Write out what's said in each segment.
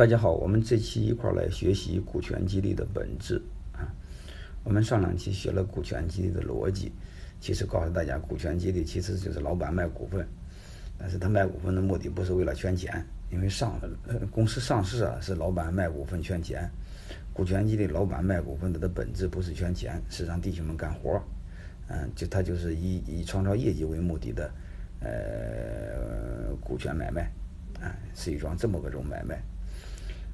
大家好，我们这期一块儿来学习股权激励的本质啊。我们上两期学了股权激励的逻辑，其实告诉大家，股权激励其实就是老板卖股份，但是他卖股份的目的不是为了圈钱，因为上呃公司上市啊是老板卖股份圈钱，股权激励老板卖股份的的本质不是圈钱，是让弟兄们干活儿，嗯，就他就是以以创造业绩为目的的，呃，股权买卖。啊，是一桩这么个种买卖，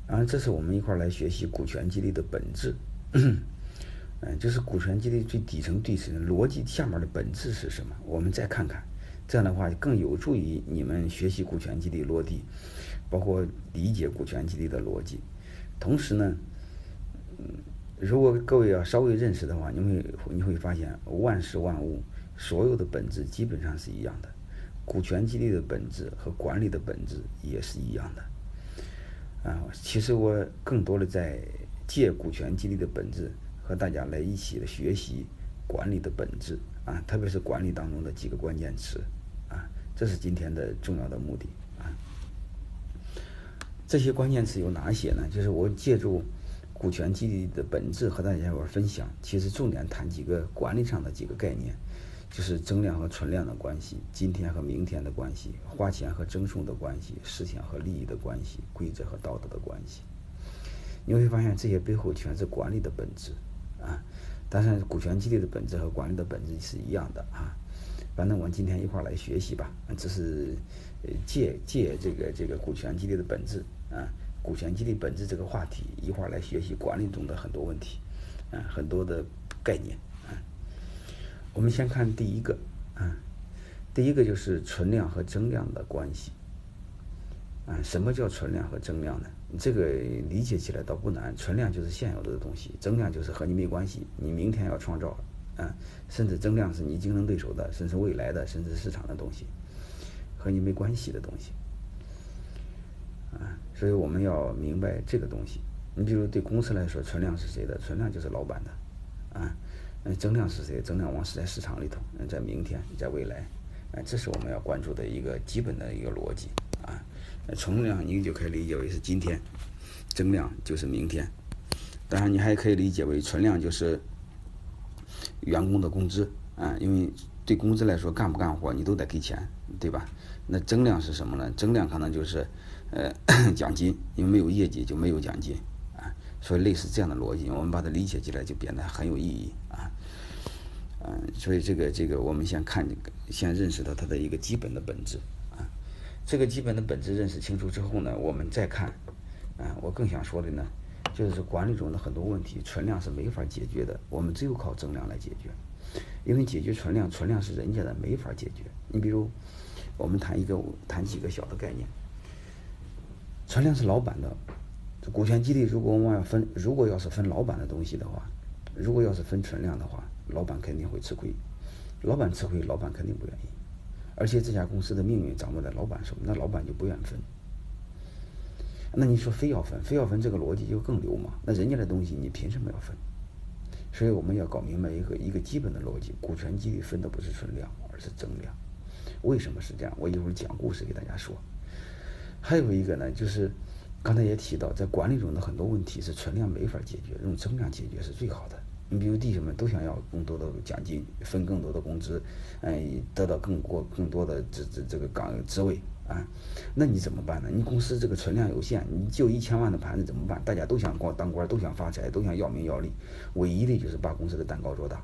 然后这是我们一块来学习股权激励的本质，嗯，就是股权激励最底层、底层逻辑下面的本质是什么？我们再看看，这样的话更有助于你们学习股权激励落地，包括理解股权激励的逻辑。同时呢，嗯，如果各位要稍微认识的话，你会你会发现万事万物所有的本质基本上是一样的。股权激励的本质和管理的本质也是一样的，啊，其实我更多的在借股权激励的本质和大家来一起的学习管理的本质啊，特别是管理当中的几个关键词啊，这是今天的重要的目的啊。这些关键词有哪些呢？就是我借助股权激励的本质和大家一块分享，其实重点谈几个管理上的几个概念。就是增量和存量的关系，今天和明天的关系，花钱和赠送的关系，思想和利益的关系，规则和道德的关系。你会发现这些背后全是管理的本质啊！当然，股权激励的本质和管理的本质是一样的啊。反正我们今天一块儿来学习吧，这是借借这个这个股权激励的本质啊，股权激励本质这个话题一块儿来学习管理中的很多问题啊，很多的概念。我们先看第一个，啊，第一个就是存量和增量的关系，啊，什么叫存量和增量呢？这个理解起来倒不难，存量就是现有的东西，增量就是和你没关系，你明天要创造，啊，甚至增量是你竞争对手的，甚至未来的，甚至市场的东西，和你没关系的东西，啊，所以我们要明白这个东西。你比如对公司来说，存量是谁的？存量就是老板的，啊。增量是谁？增量往是在市场里头，嗯在明天，在未来，哎，这是我们要关注的一个基本的一个逻辑啊。存量你就可以理解为是今天，增量就是明天。当然，你还可以理解为存量就是员工的工资啊，因为对工资来说，干不干活你都得给钱，对吧？那增量是什么呢？增量可能就是呃 奖金，因为没有业绩就没有奖金啊。所以类似这样的逻辑，我们把它理解起来就变得很有意义啊。嗯，所以这个这个，我们先看，先认识到它的一个基本的本质啊。这个基本的本质认识清楚之后呢，我们再看啊。我更想说的呢，就是管理中的很多问题，存量是没法解决的，我们只有靠增量来解决。因为解决存量，存量是人家的，没法解决。你比如，我们谈一个，谈几个小的概念。存量是老板的，股权激励，如果我们要分，如果要是分老板的东西的话，如果要是分存量的话。老板肯定会吃亏，老板吃亏，老板肯定不愿意，而且这家公司的命运掌握在老板手，那老板就不愿分。那你说非要分，非要分，这个逻辑就更流氓。那人家的东西你凭什么要分？所以我们要搞明白一个一个基本的逻辑：股权激励分的不是存量，而是增量。为什么是这样？我一会儿讲故事给大家说。还有一个呢，就是刚才也提到，在管理中的很多问题是存量没法解决，用增量解决是最好的。你比如弟兄们都想要更多的奖金，分更多的工资，哎，得到更过更多的这这这个岗职位啊，那你怎么办呢？你公司这个存量有限，你就一千万的盘子怎么办？大家都想光当官，都想发财，都想要名要利，唯一的就是把公司的蛋糕做大，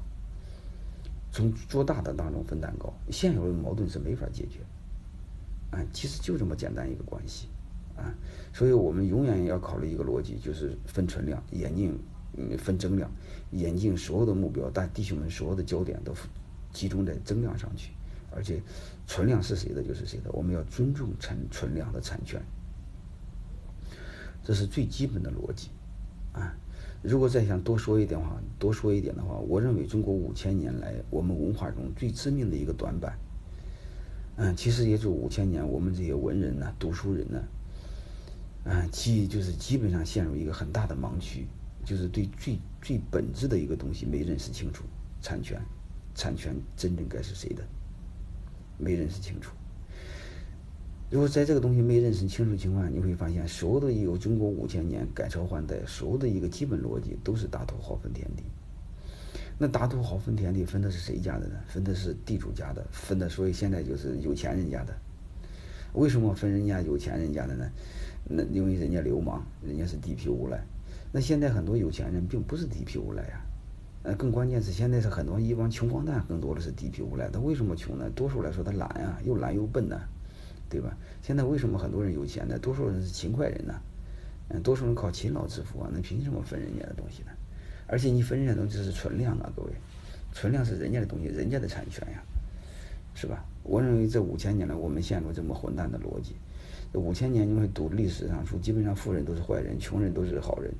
从做大的当中分蛋糕。现有的矛盾是没法解决，啊，其实就这么简单一个关系，啊，所以我们永远要考虑一个逻辑，就是分存量，眼镜。嗯，分增量，眼镜所有的目标，但弟兄们所有的焦点都集中在增量上去，而且存量是谁的就是谁的，我们要尊重存存量的产权，这是最基本的逻辑啊。如果再想多说一点话，多说一点的话，我认为中国五千年来我们文化中最致命的一个短板，嗯，其实也就五千年，我们这些文人呢，读书人呢，啊，基就是基本上陷入一个很大的盲区。就是对最最本质的一个东西没认识清楚，产权，产权真正该是谁的，没认识清楚。如果在这个东西没认识清楚情况下，你会发现所有的有中国五千年改朝换代，所有的一个基本逻辑都是大土豪分田地。那大土豪分田地分的是谁家的呢？分的是地主家的，分的所以现在就是有钱人家的。为什么分人家有钱人家的呢？那因为人家流氓，人家是地痞无赖。那现在很多有钱人并不是地痞无赖呀。呃，更关键是现在是很多一帮穷光蛋，更多的是地痞无赖。他为什么穷呢？多数来说他懒呀，又懒又笨呢。对吧？现在为什么很多人有钱呢？多数人是勤快人呢，嗯，多数人靠勤劳致富啊，那凭什么分人家的东西呢？而且你分人家的东西是存量啊，各位，存量是人家的东西，人家的产权呀，是吧？我认为这五千年来我们陷入这么混蛋的逻辑，这五千年你会读历史上书，基本上富人都是坏人，穷人都是好人。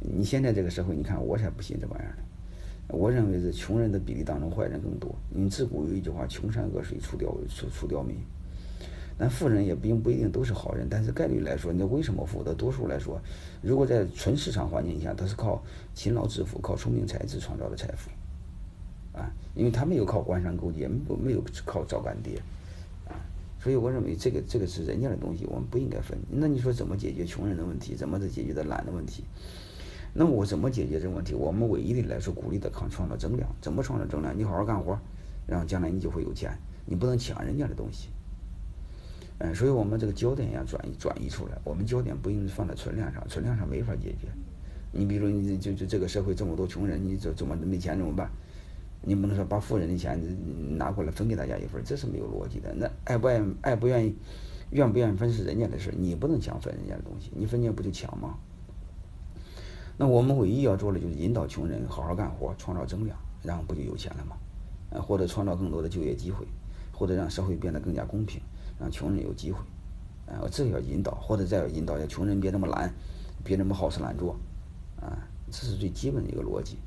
你现在这个社会，你看我才不信这玩意儿呢。我认为是穷人的比例当中坏人更多。因为自古有一句话：穷山恶水出刁出出刁民。但富人也并不一定都是好人，但是概率来说，那为什么富的多数来说，如果在纯市场环境下，他是靠勤劳致富、靠聪明才智创造的财富，啊，因为他没有靠官商勾结，不没有靠找干爹，啊，所以我认为这个这个是人家的东西，我们不应该分。那你说怎么解决穷人的问题？怎么解决的懒的问题？那我怎么解决这个问题？我们唯一的来说，鼓励的抗创造增量。怎么创造增量？你好好干活，然后将来你就会有钱。你不能抢人家的东西。嗯，所以我们这个焦点要转移转移出来，我们焦点不应放在存量上，存量上没法解决。你比如你就就这个社会这么多穷人，你怎怎么没钱怎么办？你不能说把富人的钱拿过来分给大家一份，这是没有逻辑的。那爱不爱爱不愿意，愿不愿意分是人家的事，你不能强分人家的东西，你分人家不就抢吗？那我们唯一要做的就是引导穷人好好干活，创造增量，然后不就有钱了吗？呃，或者创造更多的就业机会，或者让社会变得更加公平。让穷人有机会，啊，这要引导，或者再要引导，要穷人别那么懒，别那么好吃懒做，啊，这是最基本的一个逻辑。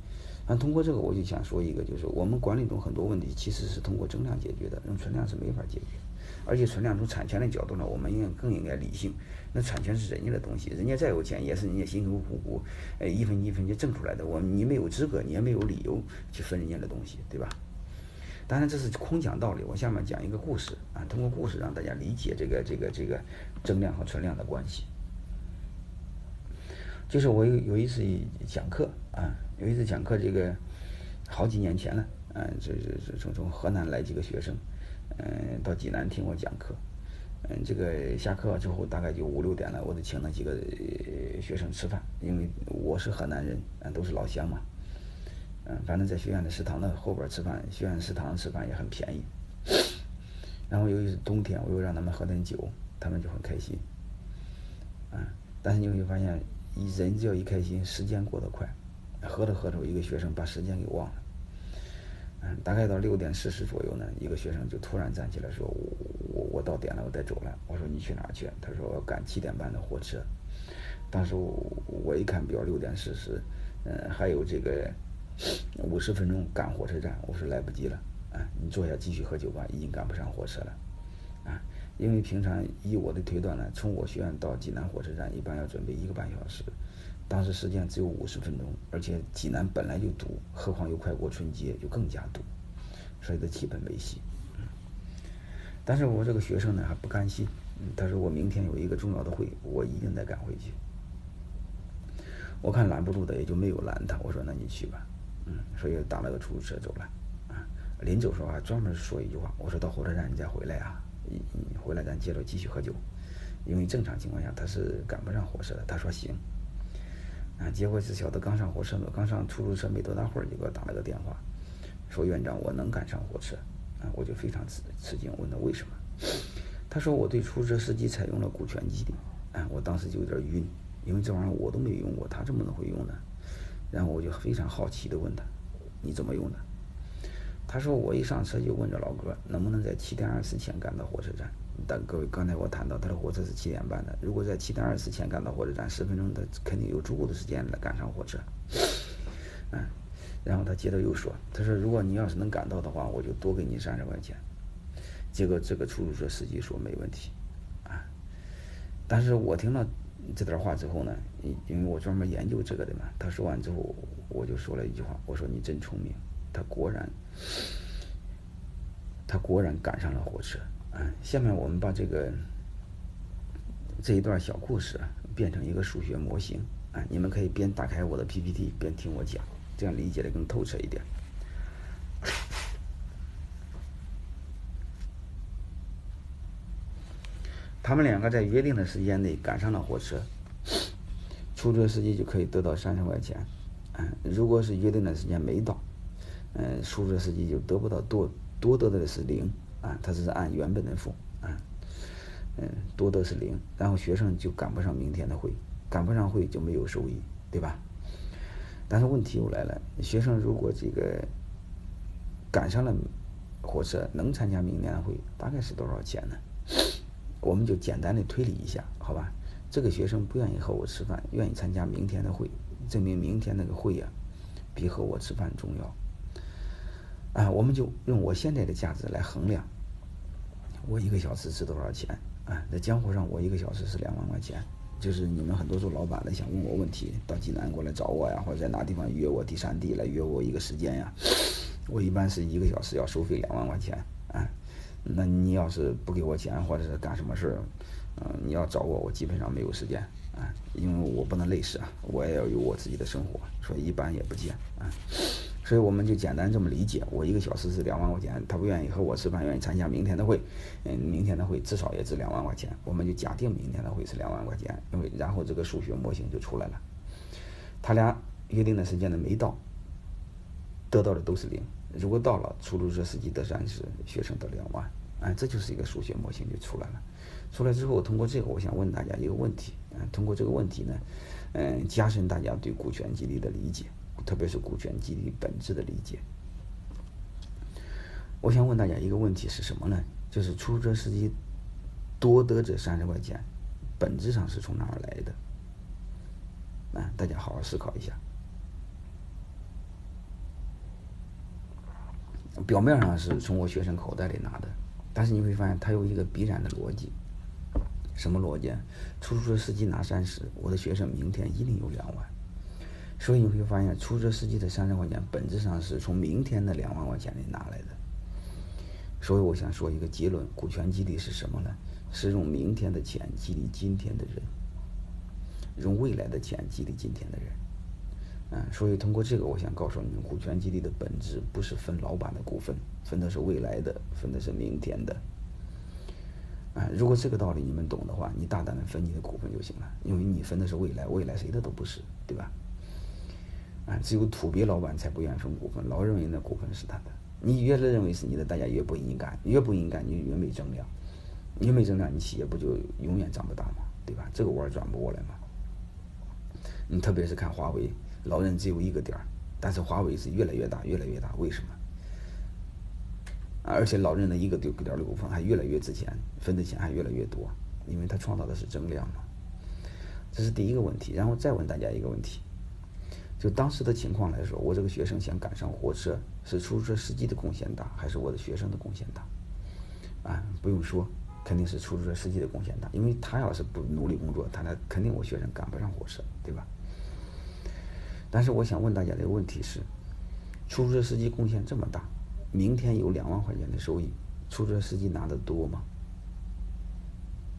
那通过这个，我就想说一个，就是我们管理中很多问题其实是通过增量解决的，用存量是没法解决。而且存量从产权的角度呢，我们应该更应该理性。那产权是人家的东西，人家再有钱也是人家辛辛苦苦，哎，一分一分就挣出来的。我你没有资格，你也没有理由去分人家的东西，对吧？当然这是空讲道理，我下面讲一个故事啊，通过故事让大家理解这个这个这个增量和存量的关系。就是我有有一次讲课啊，有一次讲课，这个好几年前了，嗯，这这这从从河南来几个学生，嗯，到济南听我讲课，嗯，这个下课之后大概就五六点了，我得请那几个学生吃饭，因为我是河南人，嗯，都是老乡嘛。嗯，反正在学院的食堂的后边吃饭，学院食堂吃饭也很便宜。然后由于是冬天，我又让他们喝点酒，他们就很开心。啊，但是你会发现，一人只要一开心，时间过得快。喝着喝着，一个学生把时间给忘了。嗯，大概到六点四十左右呢，一个学生就突然站起来说：“我我我到点了，我得走了。”我说：“你去哪儿去？”他说：“赶七点半的火车。”当时我我一看表，六点四十，嗯，还有这个。五十分钟赶火车站，我说来不及了，啊，你坐下继续喝酒吧，已经赶不上火车了，啊，因为平常以我的推断呢，从我学院到济南火车站一般要准备一个半小时，当时时间只有五十分钟，而且济南本来就堵，何况又快过春节，就更加堵，所以都基本没戏。但是我这个学生呢还不甘心，他说我明天有一个重要的会，我一定得赶回去。我看拦不住的，也就没有拦他。我说那你去吧。嗯，所以打了个出租车走了，临走时候还专门说一句话，我说到火车站你再回来啊，你回来咱接着继续喝酒，因为正常情况下他是赶不上火车的。他说行，啊，结果只晓得刚上火车，刚上出租车没多大会儿就给我打了个电话，说院长我能赶上火车，啊，我就非常吃吃惊，问他为什么，他说我对出租车司机采用了股权激励，啊，我当时就有点晕，因为这玩意儿我都没用过，他怎么能会用呢？然后我就非常好奇的问他：“你怎么用的？”他说：“我一上车就问着老哥，能不能在七点二十前赶到火车站。”但各位，刚才我谈到他的火车是七点半的，如果在七点二十前赶到火车站，十分钟他肯定有足够的时间来赶上火车。嗯，然后他接着又说：“他说如果你要是能赶到的话，我就多给你三十块钱。”结果这个出租车司机说：“没问题。”啊，但是我听了。这段话之后呢，因因为我专门研究这个的嘛，他说完之后，我就说了一句话，我说你真聪明，他果然，他果然赶上了火车啊。下面我们把这个这一段小故事变成一个数学模型啊，你们可以边打开我的 PPT 边听我讲，这样理解的更透彻一点。他们两个在约定的时间内赶上了火车，出租车司机就可以得到三十块钱。嗯，如果是约定的时间没到，嗯，出租车司机就得不到多多得的是零啊，他是按原本的付啊，嗯，多的是零，然后学生就赶不上明天的会，赶不上会就没有收益，对吧？但是问题又来了，学生如果这个赶上了火车，能参加明天的会，大概是多少钱呢？我们就简单的推理一下，好吧？这个学生不愿意和我吃饭，愿意参加明天的会，证明明天那个会呀，比和我吃饭重要。啊，我们就用我现在的价值来衡量，我一个小时值多少钱？啊，在江湖上我一个小时是两万块钱。就是你们很多做老板的想问我问题，到济南过来找我呀，或者在哪地方约我第三地来约我一个时间呀，我一般是一个小时要收费两万块钱。啊。那你要是不给我钱，或者是干什么事儿，嗯，你要找我，我基本上没有时间啊，因为我不能累死啊，我也要有我自己的生活，所以一般也不见啊。所以我们就简单这么理解，我一个小时是两万块钱，他不愿意和我吃饭，愿意参加明天的会，嗯，明天的会至少也值两万块钱，我们就假定明天的会是两万块钱，因为然后这个数学模型就出来了，他俩约定的时间呢没到，得到的都是零。如果到了，出租车司机得三十，学生得两万，哎，这就是一个数学模型就出来了。出来之后，通过这个，我想问大家一个问题，嗯，通过这个问题呢，嗯，加深大家对股权激励的理解，特别是股权激励本质的理解。我想问大家一个问题是什么呢？就是出租车司机多得这三十块钱，本质上是从哪儿来的？啊，大家好好思考一下。表面上是从我学生口袋里拿的，但是你会发现它有一个必然的逻辑。什么逻辑？出租车司机拿三十，我的学生明天一定有两万。所以你会发现，出租车司机的三十块钱本质上是从明天的两万块钱里拿来的。所以我想说一个结论：股权激励是什么呢？是用明天的钱激励今天的人，用未来的钱激励今天的人。嗯，所以通过这个，我想告诉你们，股权激励的本质不是分老板的股份，分的是未来的，分的是明天的。啊，如果这个道理你们懂的话，你大胆的分你的股份就行了，因为你分的是未来，未来谁的都不是，对吧？啊，只有土鳖老板才不愿意分股份，老认为那股份是他的。你越是认为是你的，大家越不应该，越不应该，你越没增量，越没增量，你企业不就永远长不大吗？对吧？这个弯转不过来嘛。你特别是看华为。老人只有一个点儿，但是华为是越来越大，越来越大。为什么？而且老人的一个点儿的股份还越来越值钱，分的钱还越来越多，因为他创造的是增量嘛。这是第一个问题。然后再问大家一个问题：就当时的情况来说，我这个学生想赶上火车，是出租车司机的贡献大，还是我的学生的贡献大？啊，不用说，肯定是出租车司机的贡献大，因为他要是不努力工作，他那肯定我学生赶不上火车，对吧？但是我想问大家的一个问题是：出租车司机贡献这么大，明天有两万块钱的收益，出租车司机拿的多吗？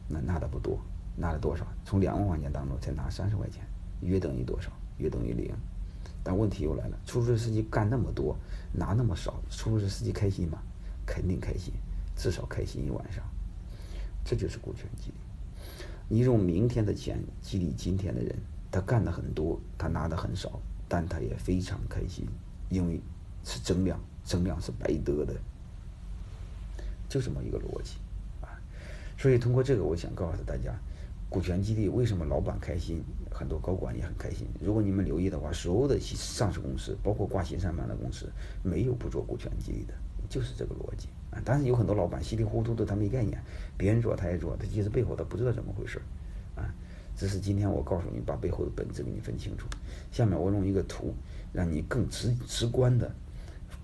那拿的不多，拿了多少？从两万块钱当中才拿三十块钱，约等于多少？约等于零。但问题又来了：出租车司机干那么多，拿那么少，出租车司机开心吗？肯定开心，至少开心一晚上。这就是股权激励。你用明天的钱激励今天的人。他干的很多，他拿的很少，但他也非常开心，因为是增量，增量是白得的，就这么一个逻辑啊。所以通过这个，我想告诉大家，股权激励为什么老板开心，很多高管也很开心。如果你们留意的话，所有的上市公司，包括挂新三板的公司，没有不做股权激励的，就是这个逻辑啊。但是有很多老板稀里糊涂的，他没概念，别人做他也做，他其实背后他不知道怎么回事啊。这是今天我告诉你，把背后的本质给你分清楚。下面我用一个图，让你更直直观的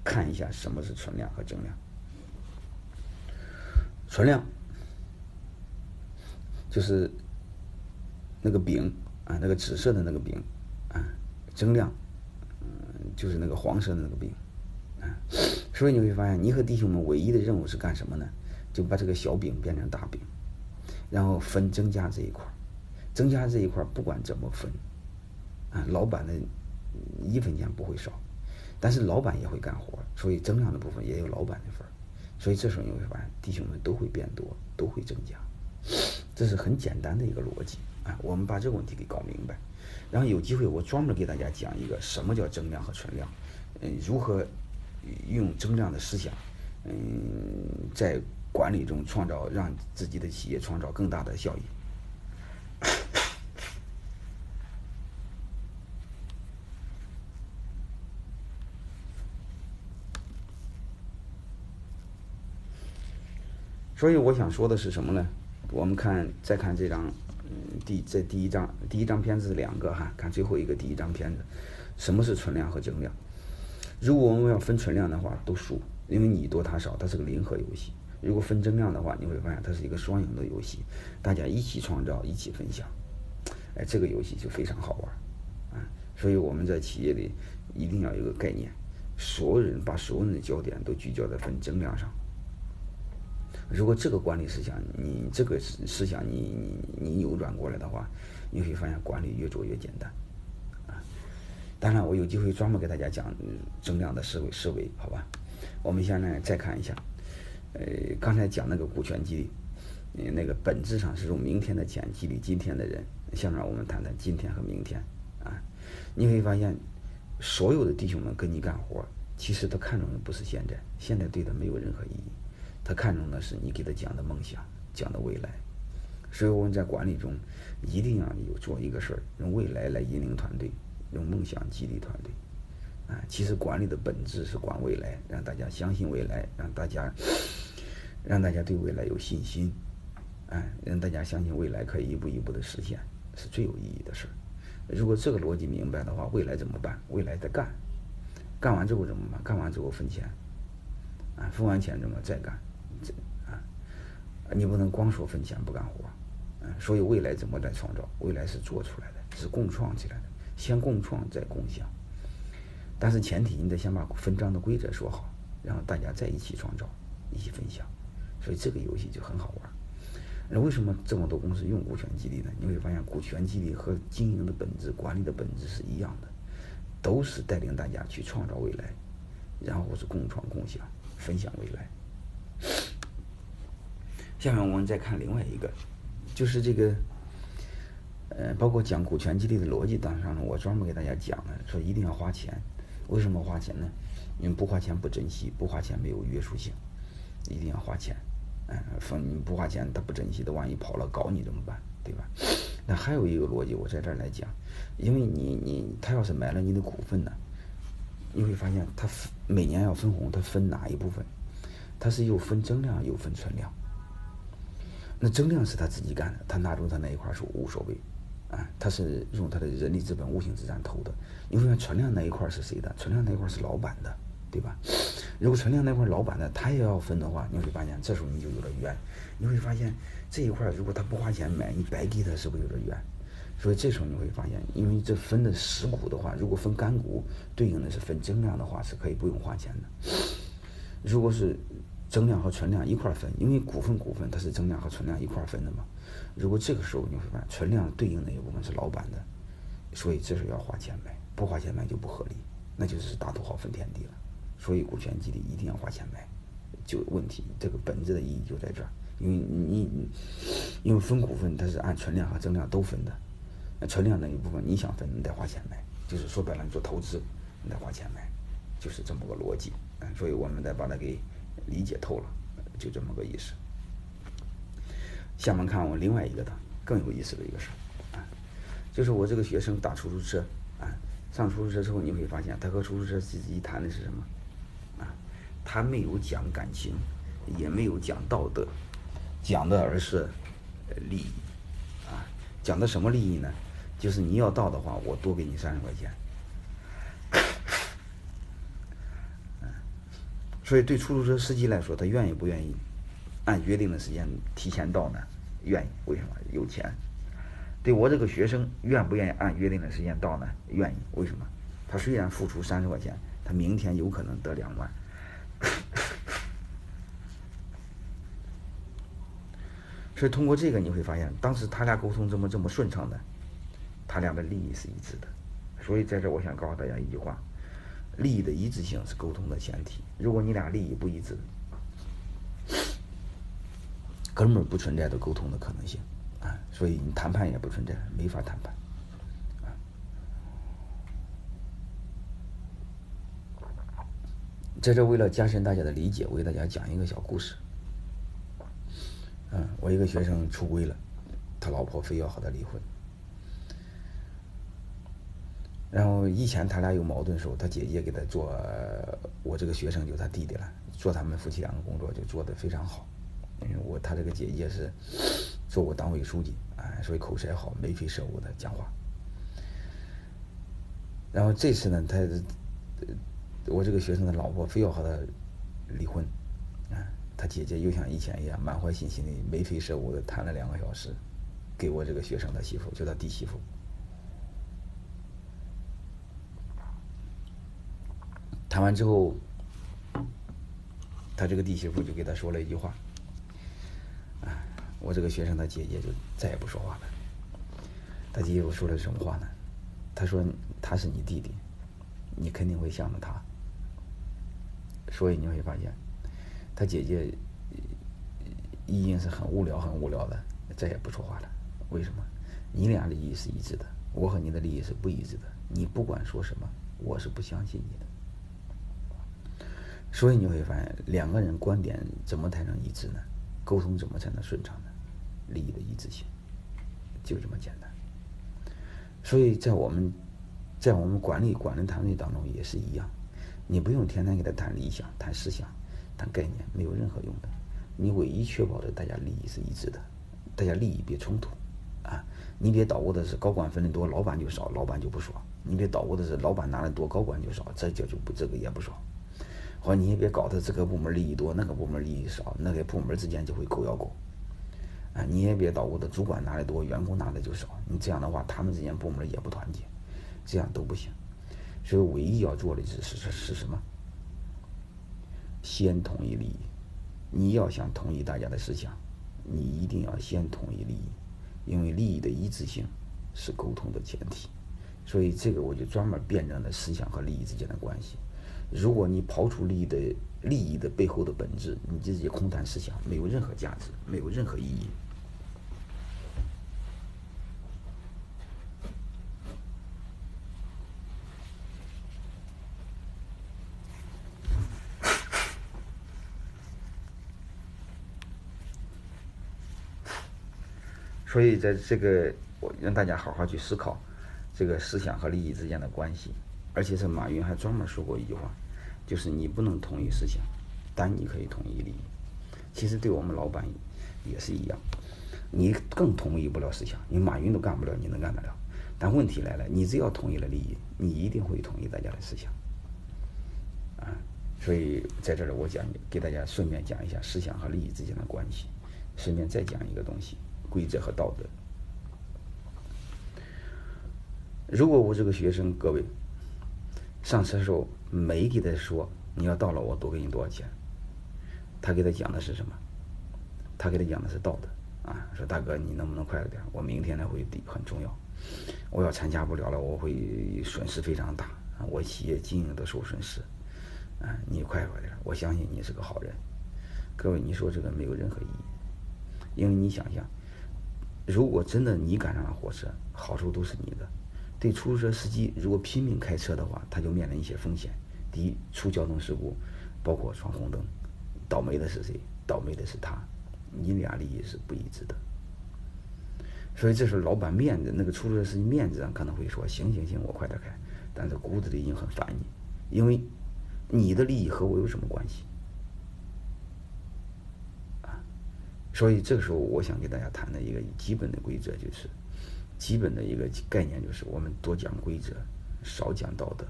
看一下什么是存量和增量。存量就是那个饼啊，那个紫色的那个饼啊；增量，嗯，就是那个黄色的那个饼啊。所以你会发现，你和弟兄们唯一的任务是干什么呢？就把这个小饼变成大饼。然后分增加这一块，增加这一块不管怎么分，啊，老板的一分钱不会少，但是老板也会干活，所以增量的部分也有老板的份儿，所以这时候你会发现弟兄们都会变多，都会增加，这是很简单的一个逻辑啊。我们把这个问题给搞明白，然后有机会我专门给大家讲一个什么叫增量和存量，嗯，如何用增量的思想，嗯，在管理中创造让自己的企业创造更大的效益。所以我想说的是什么呢？我们看再看这张，嗯，第这第一张第一张片子是两个哈，看最后一个第一张片子，什么是存量和增量？如果我们要分存量的话，都输，因为你多他少，它是个零和游戏。如果分增量的话，你会发现它是一个双赢的游戏，大家一起创造，一起分享，哎，这个游戏就非常好玩，啊，所以我们在企业里一定要有个概念，所有人把所有人的焦点都聚焦在分增量上。如果这个管理思想，你这个思思想你你你扭转过来的话，你会发现管理越做越简单，啊！当然，我有机会专门给大家讲增量的思维思维，好吧？我们现在再看一下，呃，刚才讲那个股权激励，那个本质上是用明天的钱激励今天的人。下面我们谈谈今天和明天，啊，你会发现，所有的弟兄们跟你干活，其实他看重的不是现在，现在对他没有任何意义。他看重的是你给他讲的梦想，讲的未来，所以我们在管理中一定要有做一个事儿，用未来来引领团队，用梦想激励团队。啊，其实管理的本质是管未来，让大家相信未来，让大家 让大家对未来有信心，啊，让大家相信未来可以一步一步的实现，是最有意义的事儿。如果这个逻辑明白的话，未来怎么办？未来再干，干完之后怎么办？干完之后分钱，啊，分完钱怎么再干？你不能光说分钱不干活，嗯，所以未来怎么来创造？未来是做出来的，是共创起来的，先共创再共享。但是前提你得先把分账的规则说好，然后大家在一起创造，一起分享。所以这个游戏就很好玩。那为什么这么多公司用股权激励呢？你会发现股权激励和经营的本质、管理的本质是一样的，都是带领大家去创造未来，然后是共创共享、分享未来。下面我们再看另外一个，就是这个，呃，包括讲股权激励的逻辑当中呢，我专门给大家讲了，说一定要花钱。为什么花钱呢？因为不花钱不珍惜，不花钱没有约束性，一定要花钱。嗯，分你不花钱他不珍惜的，万一跑了搞你怎么办？对吧？那还有一个逻辑，我在这儿来讲，因为你你他要是买了你的股份呢，你会发现他每年要分红，他分哪一部分？他是又分增量又分存量。那增量是他自己干的，他拿住他那一块儿是无所谓，啊，他是用他的人力资本、无形资产投的。你会发现存量那一块是谁的？存量那一块是老板的，对吧？如果存量那块老板的他也要分的话，你会发现这时候你就有点冤。你会发现这一块如果他不花钱买，你白给他是不是有点冤？所以这时候你会发现，因为这分的实股的话，如果分干股，对应的是分增量的话，是可以不用花钱的。如果是增量和存量一块分，因为股份股份它是增量和存量一块分的嘛。如果这个时候你会发现存量对应的一部分是老板的，所以这是要花钱买，不花钱买就不合理，那就是大土豪分田地了。所以股权激励一定要花钱买，就问题这个本质的意义就在这儿，因为你因为分股份它是按存量和增量都分的，那存量那一部分你想分你得花钱买，就是说白了你做投资你得花钱买，就是这么个逻辑。嗯，所以我们得把它给。理解透了，就这么个意思。下面看我另外一个的更有意思的一个事儿啊，就是我这个学生打出租车啊，上出租车之后你会发现，他和出租车司机谈的是什么啊？他没有讲感情，也没有讲道德，讲的而是利益啊。讲的什么利益呢？就是你要到的话，我多给你三十块钱。所以，对出租车司机来说，他愿意不愿意按约定的时间提前到呢？愿意，为什么？有钱。对我这个学生，愿不愿意按约定的时间到呢？愿意，为什么？他虽然付出三十块钱，他明天有可能得两万。所以通过这个你会发现，当时他俩沟通这么这么顺畅的？他俩的利益是一致的。所以在这我想告诉大家一句话：利益的一致性是沟通的前提。如果你俩利益不一致，根本不存在的沟通的可能性啊！所以你谈判也不存在，没法谈判。在这为了加深大家的理解，我给大家讲一个小故事。嗯，我一个学生出轨了，他老婆非要和他离婚。然后以前他俩有矛盾的时候，他姐姐给他做，我这个学生就他弟弟了，做他们夫妻两个工作就做得非常好。因为我他这个姐姐是 做过党委书记，哎，所以口才好，眉飞色舞的讲话。然后这次呢，他我这个学生的老婆非要和他离婚，啊，他姐姐又像以前一样满怀信心的眉飞色舞的谈了两个小时，给我这个学生的媳妇，就他弟媳妇。谈完之后，他这个弟媳妇就给他说了一句话：“啊，我这个学生的姐姐就再也不说话了。”他弟媳妇说了什么话呢？他说：“他是你弟弟，你肯定会向着他。”所以你会发现，他姐姐已经是很无聊、很无聊的，再也不说话了。为什么？你俩利益是一致的，我和你的利益是不一致的。你不管说什么，我是不相信你的。所以你会发现，两个人观点怎么才能一致呢？沟通怎么才能顺畅呢？利益的一致性，就这么简单。所以在我们，在我们管理管理团队当中也是一样，你不用天天给他谈理想、谈思想、谈概念，没有任何用的。你唯一确保的，大家利益是一致的，大家利益别冲突啊！你别捣鼓的是高管分的多，老板就少，老板就不爽；你别捣鼓的是老板拿的多，高管就少，这叫就不这个也不爽。或你也别搞得这个部门利益多，那个部门利益少，那个部门之间就会狗咬狗。啊，你也别捣鼓的主管拿的多，员工拿的就少，你这样的话，他们之间部门也不团结，这样都不行。所以唯一要做的是是是什么？先统一利益。你要想统一大家的思想，你一定要先统一利益，因为利益的一致性是沟通的前提。所以这个我就专门辩证了思想和利益之间的关系。如果你刨除利益的利益的背后的本质，你自己空谈思想，没有任何价值，没有任何意义。所以，在这个，我让大家好好去思考这个思想和利益之间的关系。而且是马云还专门说过一句话，就是你不能统一思想，但你可以统一利益。其实对我们老板也是一样，你更统一不了思想，你马云都干不了，你能干得了？但问题来了，你只要统一了利益，你一定会统一大家的思想。啊，所以在这里我讲给大家顺便讲一下思想和利益之间的关系，顺便再讲一个东西：规则和道德。如果我这个学生各位。上车的时候没给他说你要到了我多给你多少钱，他给他讲的是什么？他给他讲的是道德啊，说大哥你能不能快点？我明天的会很重要，我要参加不了了，我会损失非常大，我企业经营都受损失啊，你快快点，我相信你是个好人。各位你说这个没有任何意义，因为你想想，如果真的你赶上了火车，好处都是你的。对出租车司机，如果拼命开车的话，他就面临一些风险。第一，出交通事故，包括闯红灯，倒霉的是谁？倒霉的是他，你俩利益是不一致的。所以这时候老板面子，那个出租车司机面子上可能会说：“行行行，我快点开。”但是骨子里已经很烦你，因为你的利益和我有什么关系？啊，所以这个时候我想给大家谈的一个基本的规则就是。基本的一个概念就是，我们多讲规则，少讲道德，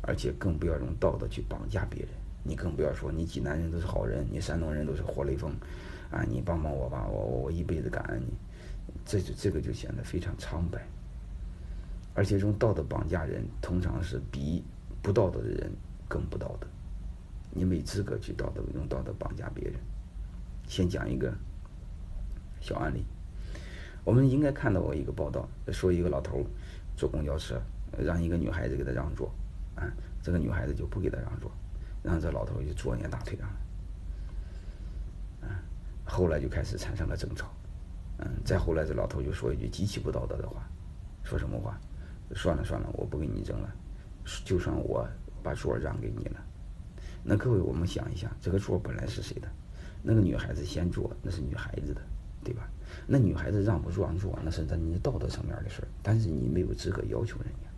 而且更不要用道德去绑架别人。你更不要说你济南人都是好人，你山东人都是活雷锋，啊，你帮帮我吧，我我我一辈子感恩你。这就这个就显得非常苍白。而且用道德绑架人，通常是比不道德的人更不道德。你没资格去道德用道德绑架别人。先讲一个小案例。我们应该看到过一个报道，说一个老头坐公交车，让一个女孩子给他让座，啊，这个女孩子就不给他让座，然后这老头就坐人家大腿上了，啊，后来就开始产生了争吵，嗯，再后来这老头就说一句极其不道德的话，说什么话？算了算了，我不跟你争了，就算我把座让给你了。那各位，我们想一想，这个座本来是谁的？那个女孩子先坐，那是女孩子的，对吧？那女孩子让不让座，那是在你道德层面的事儿，但是你没有资格要求人家。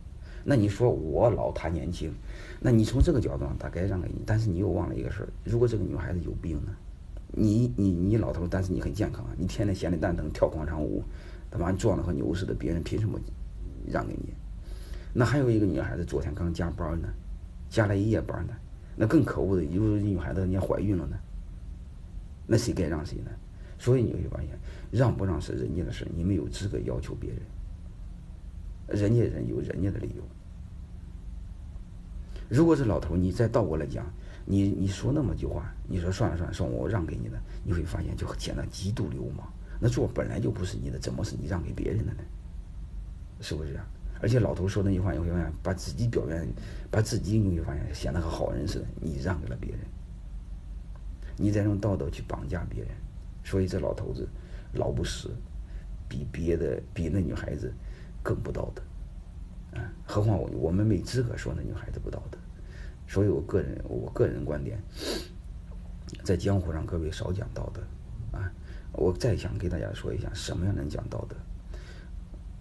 那你说我老，她年轻，那你从这个角度上，她该让给你，但是你又忘了一个事儿：如果这个女孩子有病呢？你你你老头，但是你很健康啊，你天天闲的蛋疼，跳广场舞，他妈壮的和牛似的，别人凭什么让给你？那还有一个女孩子昨天刚加班呢，加了一夜班呢，那更可恶的，有女孩子人家怀孕了呢，那谁该让谁呢？所以你会发现，让不让是人家的事，你没有资格要求别人。人家人有人家的理由。如果是老头，你再倒过来讲，你你说那么句话，你说算了算了，算我让给你的，你会发现就显得极度流氓。那座本来就不是你的，怎么是你让给别人的呢？是不是啊？而且老头说那句话，你会发现把自己表现，把自己你会发现显得和好人似的，你让给了别人，你在用道德去绑架别人。所以这老头子老不死，比别的比那女孩子更不道德，啊！何况我我们没资格说那女孩子不道德。所以我个人我个人观点，在江湖上各位少讲道德，啊！我再想给大家说一下什么样能讲道德。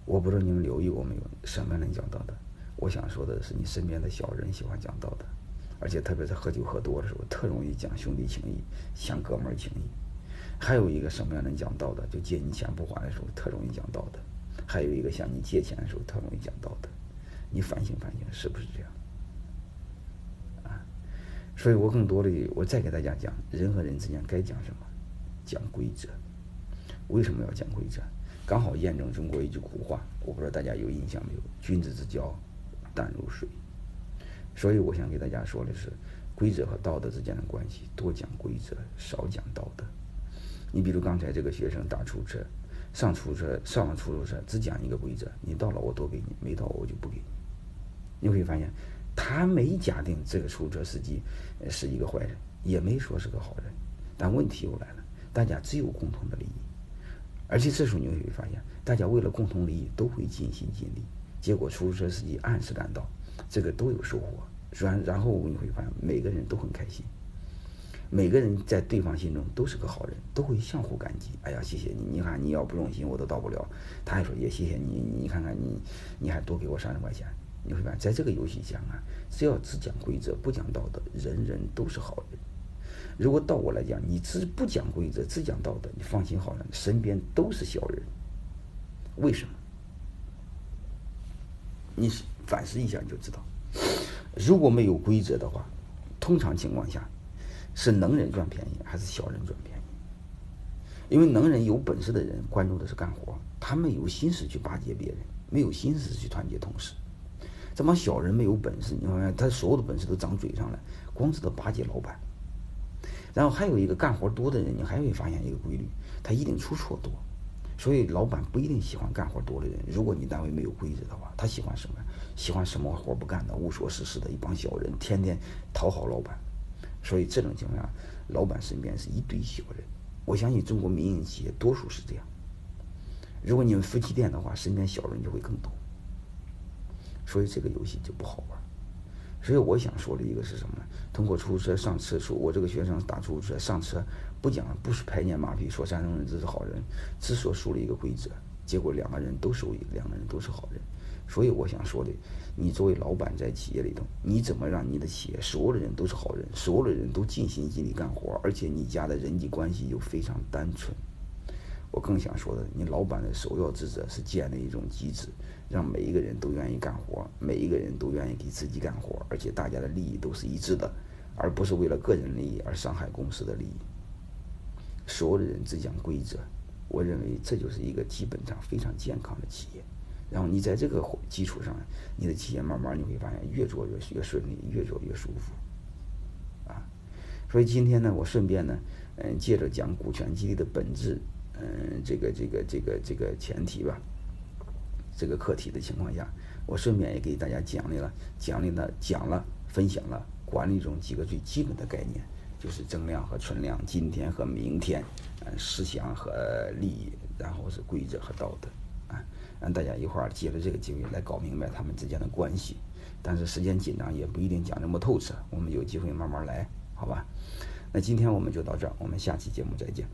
我不知道你们留意过没有，什么样能讲道德？我想说的是，你身边的小人喜欢讲道德，而且特别是喝酒喝多的时候，特容易讲兄弟情谊，讲哥们儿情谊。还有一个什么样的讲道德？就借你钱不还的时候，特容易讲道德；还有一个向你借钱的时候，特容易讲道德。你反省反省，是不是这样？啊！所以我更多的，我再给大家讲，人和人之间该讲什么？讲规则。为什么要讲规则？刚好验证中国一句古话，我不知道大家有印象没有？君子之交淡如水。所以我想给大家说的是，规则和道德之间的关系，多讲规则，少讲道德。你比如刚才这个学生打出租车，上出租车上了出租车，只讲一个规则：你到了我多给你，没到我就不给你。你会发现，他没假定这个出租车司机是一个坏人，也没说是个好人。但问题又来了，大家只有共同的利益，而且这时候你会发现，大家为了共同利益都会尽心尽力，结果出租车司机按时赶到，这个都有收获。然然后你会发现，每个人都很开心。每个人在对方心中都是个好人，都会相互感激。哎呀，谢谢你！你看，你要不用心，我都到不了。他还说也谢谢你，你看看你，你还多给我三十块钱。你会发现，在这个游戏讲啊，只要只讲规则，不讲道德，人人都是好人。如果到我来讲，你只不讲规则，只讲道德，你放心好了，身边都是小人。为什么？你反思一下你就知道。如果没有规则的话，通常情况下。是能人赚便宜还是小人赚便宜？因为能人有本事的人关注的是干活，他们有心思去巴结别人，没有心思去团结同事。这帮小人没有本事，你发现他所有的本事都长嘴上了，光知道巴结老板。然后还有一个干活多的人，你还会发现一个规律，他一定出错多。所以老板不一定喜欢干活多的人。如果你单位没有规则的话，他喜欢什么？喜欢什么活不干的、无所事事的一帮小人，天天讨好老板。所以这种情况下，老板身边是一堆小人。我相信中国民营企业多数是这样。如果你们夫妻店的话，身边小人就会更多。所以这个游戏就不好玩。所以我想说的一个是什么呢？通过出租车上车说，我这个学生打出租车上车，不讲不是拍念马屁说山东人这是好人，只说输了一个规则，结果两个人都受益，两个人都是好人。所以我想说的。你作为老板在企业里头，你怎么让你的企业所有的人都是好人，所有的人都尽心尽力干活，而且你家的人际关系又非常单纯？我更想说的，你老板的首要职责是建立一种机制，让每一个人都愿意干活，每一个人都愿意给自己干活，而且大家的利益都是一致的，而不是为了个人利益而伤害公司的利益。所有的人只讲规则，我认为这就是一个基本上非常健康的企业。然后你在这个基础上，你的企业慢慢你会发现越做越越顺利，越做越舒服，啊，所以今天呢，我顺便呢，嗯，借着讲股权激励的本质，嗯，这个这个这个这个前提吧，这个课题的情况下，我顺便也给大家讲励了，讲励了，讲了，分享了管理中几个最基本的概念，就是增量和存量，今天和明天，嗯，思想和利益，然后是规则和道德，让大家一块儿借着这个机会来搞明白他们之间的关系。但是时间紧张，也不一定讲这么透彻，我们有机会慢慢来，好吧？那今天我们就到这儿，我们下期节目再见。